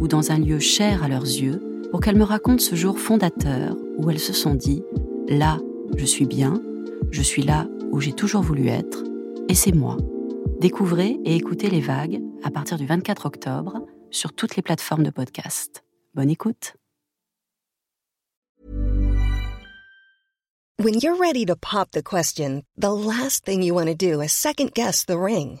ou dans un lieu cher à leurs yeux pour qu'elles me racontent ce jour fondateur où elles se sont dit ⁇ Là, je suis bien, je suis là où j'ai toujours voulu être, et c'est moi. Découvrez et écoutez les vagues à partir du 24 octobre sur toutes les plateformes de podcast. Bonne écoute. When you're ready to pop the question, the last thing you want to do is second guess the ring.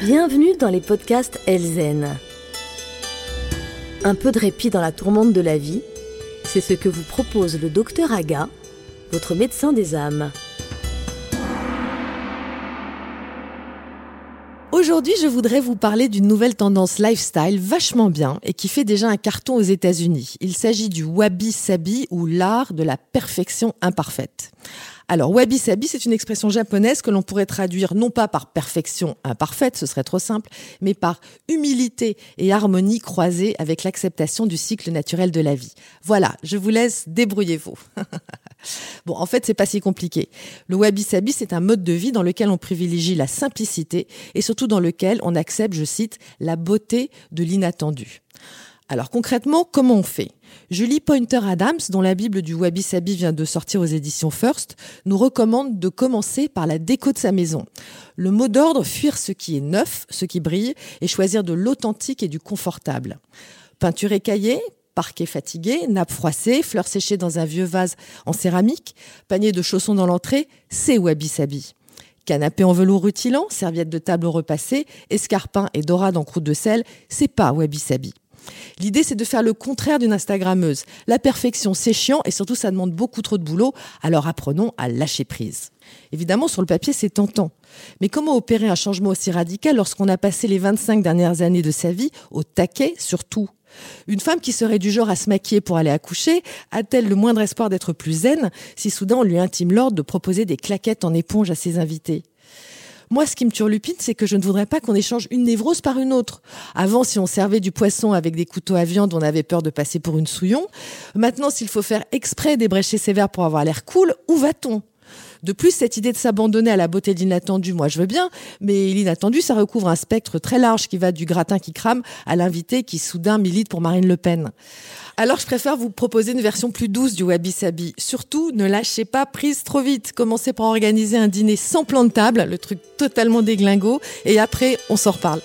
Bienvenue dans les podcasts Elzen. Un peu de répit dans la tourmente de la vie, c'est ce que vous propose le docteur Aga, votre médecin des âmes. Aujourd'hui, je voudrais vous parler d'une nouvelle tendance lifestyle vachement bien et qui fait déjà un carton aux États-Unis. Il s'agit du wabi-sabi ou l'art de la perfection imparfaite. Alors, wabi-sabi, c'est une expression japonaise que l'on pourrait traduire non pas par perfection imparfaite, ce serait trop simple, mais par humilité et harmonie croisée avec l'acceptation du cycle naturel de la vie. Voilà, je vous laisse débrouillez-vous. bon, en fait, c'est pas si compliqué. Le wabi-sabi, c'est un mode de vie dans lequel on privilégie la simplicité et surtout dans lequel on accepte, je cite, la beauté de l'inattendu. Alors concrètement, comment on fait? Julie Pointer Adams, dont la Bible du Wabi Sabi vient de sortir aux éditions First, nous recommande de commencer par la déco de sa maison. Le mot d'ordre, fuir ce qui est neuf, ce qui brille, et choisir de l'authentique et du confortable. Peinture écaillée, parquet fatigué, nappe froissée, fleurs séchées dans un vieux vase en céramique, panier de chaussons dans l'entrée, c'est Wabi Sabi. Canapé en velours rutilant, serviette de table repassée, escarpin et dorade en croûte de sel, c'est pas Wabi Sabi. L'idée, c'est de faire le contraire d'une Instagrammeuse. La perfection, c'est chiant et surtout, ça demande beaucoup trop de boulot. Alors apprenons à lâcher prise. Évidemment, sur le papier, c'est tentant. Mais comment opérer un changement aussi radical lorsqu'on a passé les 25 dernières années de sa vie au taquet sur tout? Une femme qui serait du genre à se maquiller pour aller accoucher a-t-elle le moindre espoir d'être plus zen si soudain on lui intime l'ordre de proposer des claquettes en éponge à ses invités? Moi, ce qui me turlupine, c'est que je ne voudrais pas qu'on échange une névrose par une autre. Avant, si on servait du poisson avec des couteaux à viande, on avait peur de passer pour une souillon. Maintenant, s'il faut faire exprès ses verres pour avoir l'air cool, où va-t-on? De plus, cette idée de s'abandonner à la beauté de l'inattendu, moi je veux bien, mais l'inattendu, ça recouvre un spectre très large qui va du gratin qui crame à l'invité qui soudain milite pour Marine Le Pen. Alors je préfère vous proposer une version plus douce du Wabi Sabi. Surtout, ne lâchez pas prise trop vite. Commencez par organiser un dîner sans plan de table, le truc totalement déglingo, et après, on s'en reparle.